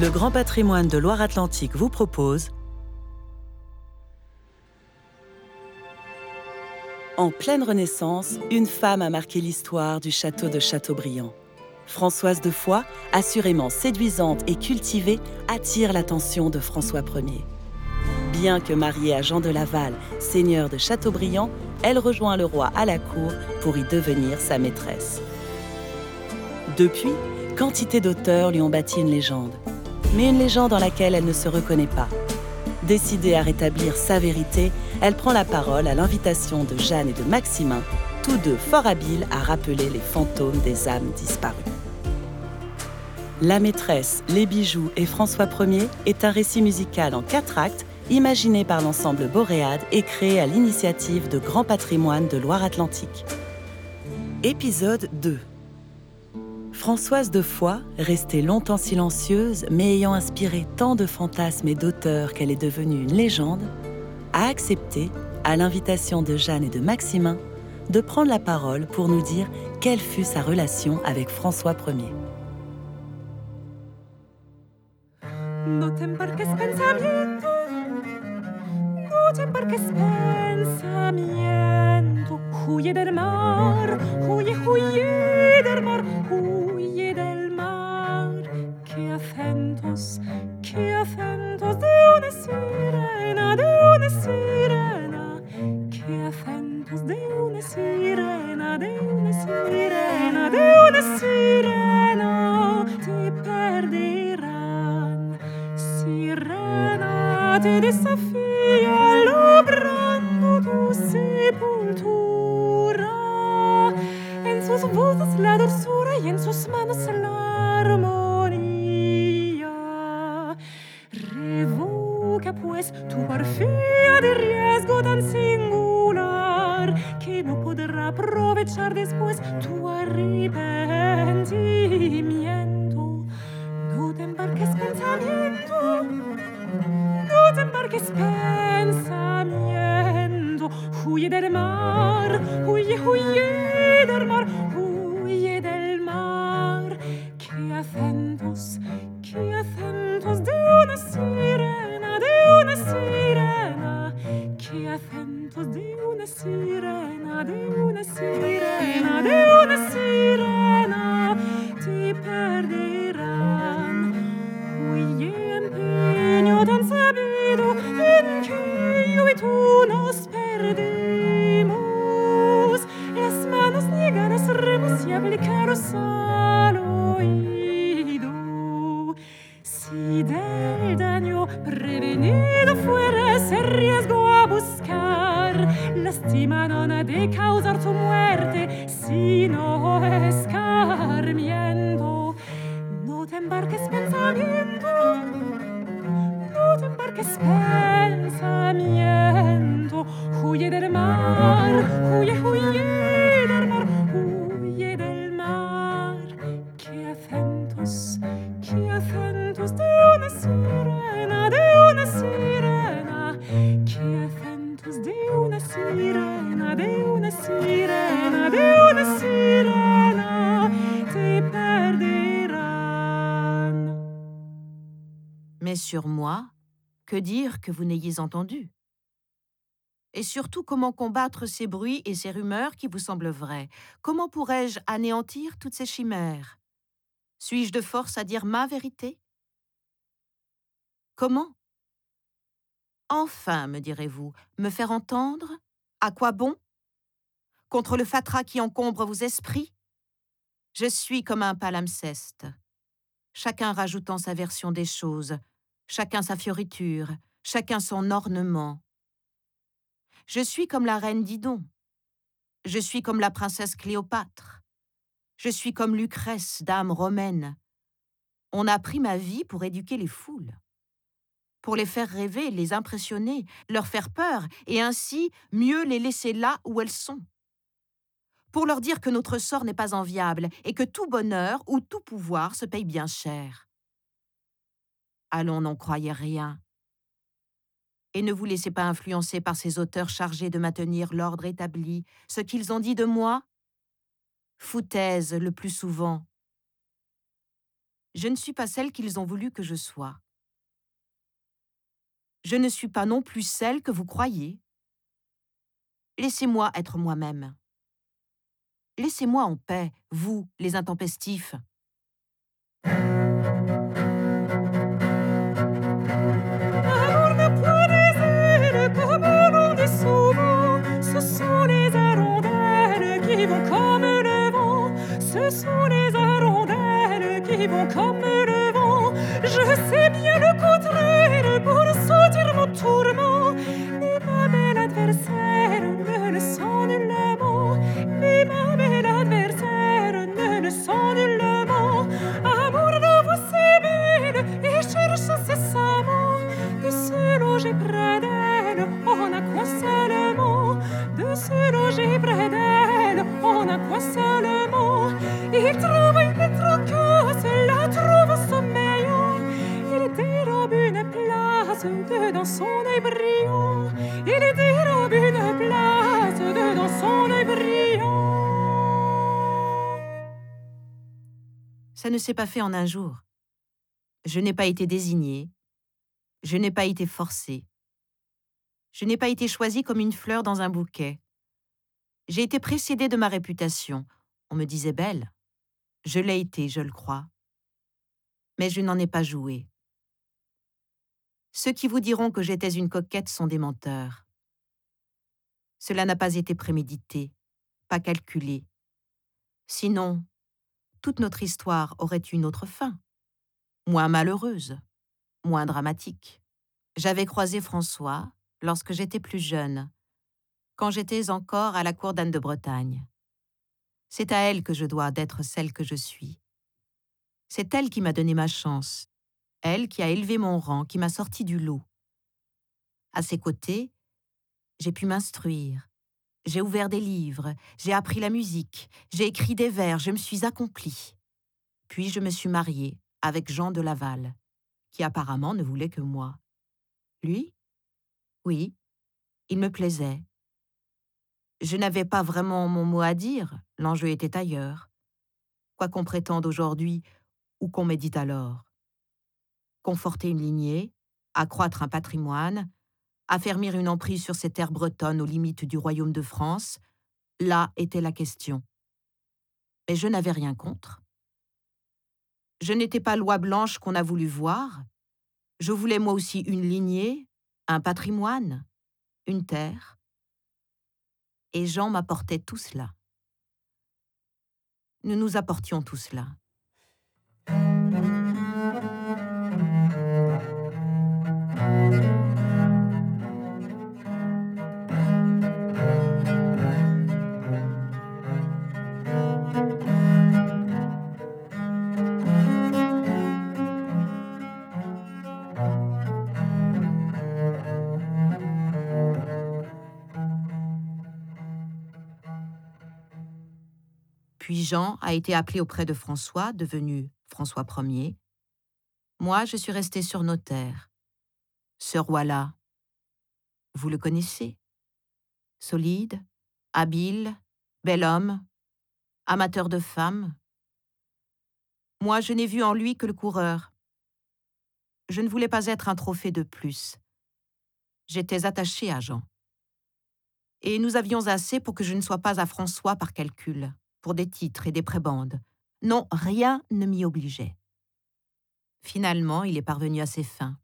Le Grand Patrimoine de Loire-Atlantique vous propose En pleine Renaissance, une femme a marqué l'histoire du château de Châteaubriand. Françoise de Foix, assurément séduisante et cultivée, attire l'attention de François Ier. Bien que mariée à Jean de Laval, seigneur de Châteaubriand, elle rejoint le roi à la cour pour y devenir sa maîtresse. Depuis, quantité d'auteurs lui ont bâti une légende, mais une légende dans laquelle elle ne se reconnaît pas. Décidée à rétablir sa vérité, elle prend la parole à l'invitation de Jeanne et de Maximin, tous deux fort habiles à rappeler les fantômes des âmes disparues. La maîtresse, les bijoux et François Ier est un récit musical en quatre actes imaginé par l'ensemble Boréade et créé à l'initiative de Grand Patrimoine de Loire-Atlantique. Épisode 2 Françoise de Foix, restée longtemps silencieuse, mais ayant inspiré tant de fantasmes et d'auteurs qu'elle est devenue une légende, a accepté, à l'invitation de Jeanne et de Maximin, de prendre la parole pour nous dire quelle fut sa relation avec François Ier. Hojedel-mar, hoje, hojedel-mar, hojedel-mar. Que fentos, que fentos, deune sirena, de une sirena. Que fentos, deune sirena, de une sirena, de une sirena. Ti perderan, sirena, te desafio. che spensa miendo, huye del mar, huye, huye. que spensamiento, huye del mar, huye, huye. Que dire que vous n'ayez entendu? Et surtout, comment combattre ces bruits et ces rumeurs qui vous semblent vrais? Comment pourrais-je anéantir toutes ces chimères? Suis-je de force à dire ma vérité? Comment? Enfin, me direz-vous, me faire entendre? À quoi bon? Contre le fatras qui encombre vos esprits? Je suis comme un palimpseste, chacun rajoutant sa version des choses, chacun sa fioriture, chacun son ornement. Je suis comme la reine Didon. Je suis comme la princesse Cléopâtre. Je suis comme Lucrèce, dame romaine. On a pris ma vie pour éduquer les foules, pour les faire rêver, les impressionner, leur faire peur, et ainsi mieux les laisser là où elles sont. Pour leur dire que notre sort n'est pas enviable et que tout bonheur ou tout pouvoir se paye bien cher. Allons, n'en croyez rien. Et ne vous laissez pas influencer par ces auteurs chargés de maintenir l'ordre établi, ce qu'ils ont dit de moi Foutaise le plus souvent. Je ne suis pas celle qu'ils ont voulu que je sois. Je ne suis pas non plus celle que vous croyez. Laissez-moi être moi-même. Laissez-moi en paix, vous, les intempestifs. Loger près d'elle. On a quoi seulement de se loger près d'elle. On a quoi seulement il trouve une trocasse, la trouve sommeillant. Il dérobe une place dedans son œil brillant. Il dérobe une place dedans son œil brillant. Ça ne s'est pas fait en un jour. Je n'ai pas été désignée. Je n'ai pas été forcée. Je n'ai pas été choisie comme une fleur dans un bouquet. J'ai été précédée de ma réputation. On me disait belle. Je l'ai été, je le crois. Mais je n'en ai pas joué. Ceux qui vous diront que j'étais une coquette sont des menteurs. Cela n'a pas été prémédité, pas calculé. Sinon, toute notre histoire aurait une autre fin, moins malheureuse, moins dramatique. J'avais croisé François lorsque j'étais plus jeune, quand j'étais encore à la cour d'Anne de Bretagne. C'est à elle que je dois d'être celle que je suis. C'est elle qui m'a donné ma chance, elle qui a élevé mon rang, qui m'a sorti du lot. À ses côtés, j'ai pu m'instruire, j'ai ouvert des livres, j'ai appris la musique, j'ai écrit des vers, je me suis accomplie. Puis je me suis mariée avec Jean de Laval, apparemment ne voulait que moi. Lui? Oui, il me plaisait. Je n'avais pas vraiment mon mot à dire, l'enjeu était ailleurs. Quoi qu'on prétende aujourd'hui ou qu'on médite alors. Conforter une lignée, accroître un patrimoine, affermir une emprise sur ces terres bretonnes aux limites du royaume de France, là était la question. Mais je n'avais rien contre. Je n'étais pas loi blanche qu'on a voulu voir. Je voulais moi aussi une lignée, un patrimoine, une terre. Et Jean m'apportait tout cela. Nous nous apportions tout cela. Puis Jean a été appelé auprès de François, devenu François Ier. Moi, je suis restée sur notaire. Ce roi-là, vous le connaissez Solide, habile, bel homme, amateur de femmes. Moi, je n'ai vu en lui que le coureur. Je ne voulais pas être un trophée de plus. J'étais attachée à Jean. Et nous avions assez pour que je ne sois pas à François par calcul pour des titres et des prébandes. Non, rien ne m'y obligeait. Finalement, il est parvenu à ses fins.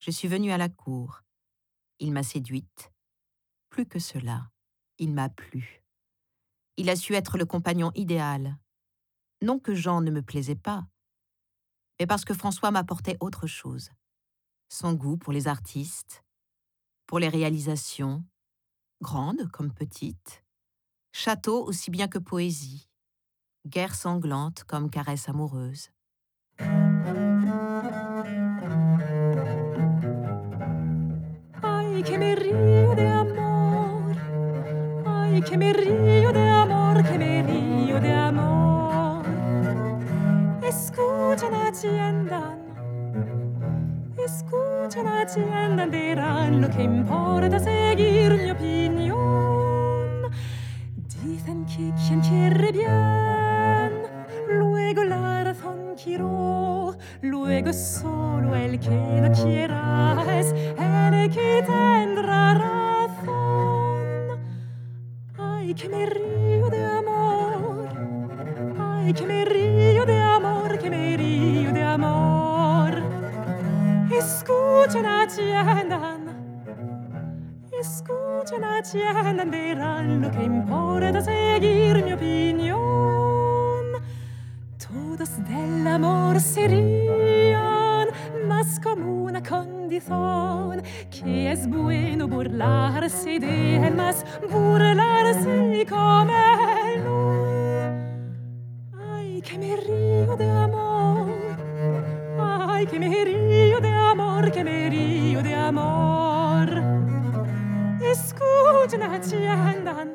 Je suis venue à la cour. Il m'a séduite. Plus que cela, il m'a plu. Il a su être le compagnon idéal. Non que Jean ne me plaisait pas, mais parce que François m'apportait autre chose. Son goût pour les artistes, pour les réalisations, grandes comme petites, château aussi bien que poésie, guerre sanglante comme caresse amoureuse. Ay, que me río de amor. Ay, que me río de amor, que me río de amor. Escuchen atiendan. Escuchen atiendan, verán lo que importa seguir mi opinión. dicen que quien quiere bien. Luego la razón quiero luego solo el que no quiera es el que tendrá razón. Ay que me río de amor ay que me río de amor que me río de amor. Escuchen la ti Escucha la cielo verán lo que importa seguir mi opinión. Todos del amor serían, mas como una condición, que es bueno burlarse de él, mas burlarse como él. Ay, que me río de amor, ay, que me río de amor, que me río de amor. Escuchen, atiendan.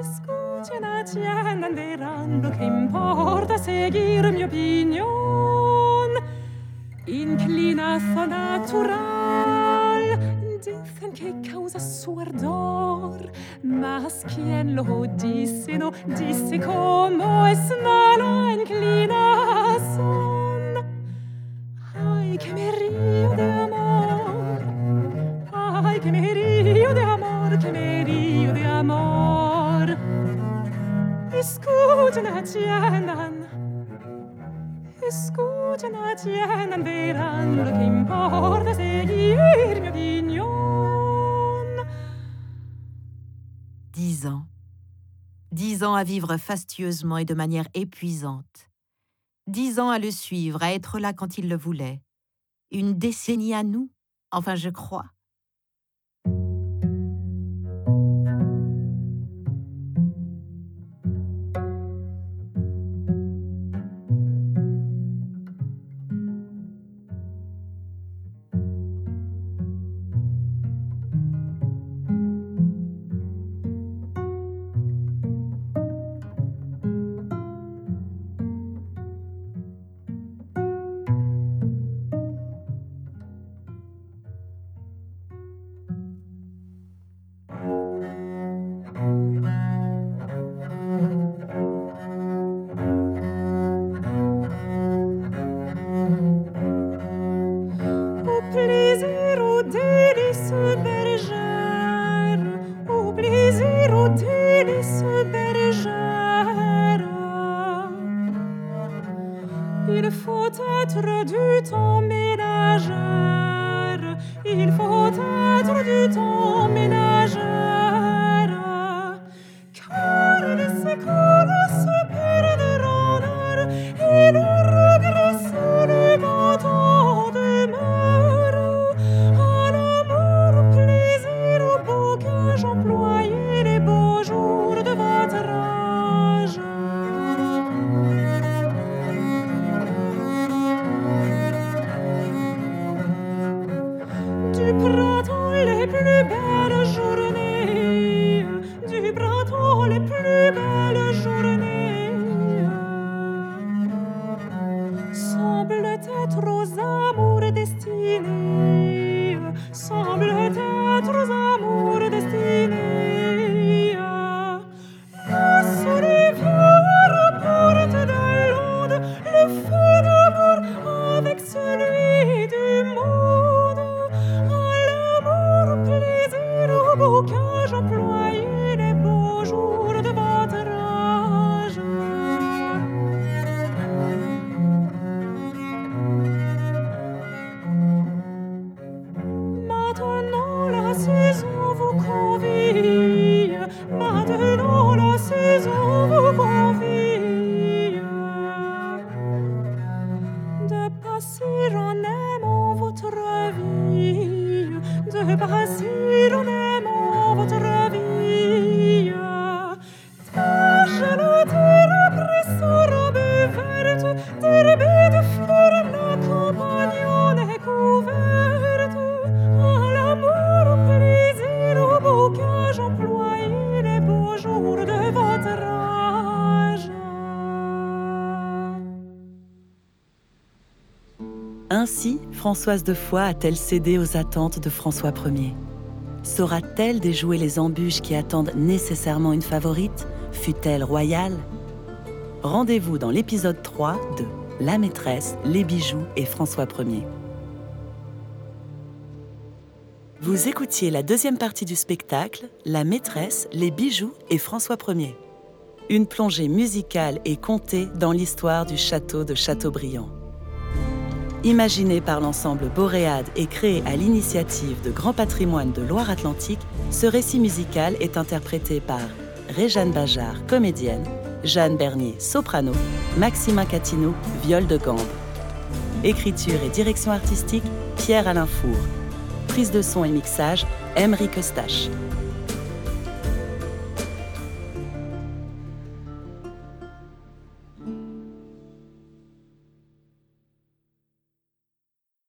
Escuchen, atiendan, verán lo que importa seguir mi opinión. Inclinazo natural, dicen que causa su ardor, mas quien lo dice no dice cómo es mala inclinación. Dix ans. Dix ans à vivre fastueusement et de manière épuisante. Dix ans à le suivre, à être là quand il le voulait. Une décennie à nous, enfin je crois. Françoise de Foix a-t-elle cédé aux attentes de François Ier? Saura-t-elle déjouer les embûches qui attendent nécessairement une favorite, fût-elle royale? Rendez-vous dans l'épisode 3 de La maîtresse, les bijoux et François Ier. Vous écoutiez la deuxième partie du spectacle La maîtresse, les bijoux et François Ier. Une plongée musicale et contée dans l'histoire du château de Châteaubriand. Imaginé par l'ensemble Boréade et créé à l'initiative de Grand Patrimoine de Loire-Atlantique, ce récit musical est interprété par Réjeanne Bajard, comédienne, Jeanne Bernier, soprano, Maximin Catino, viol de gambe. Écriture et direction artistique, Pierre-Alain Four. Prise de son et mixage, Emery Eustache.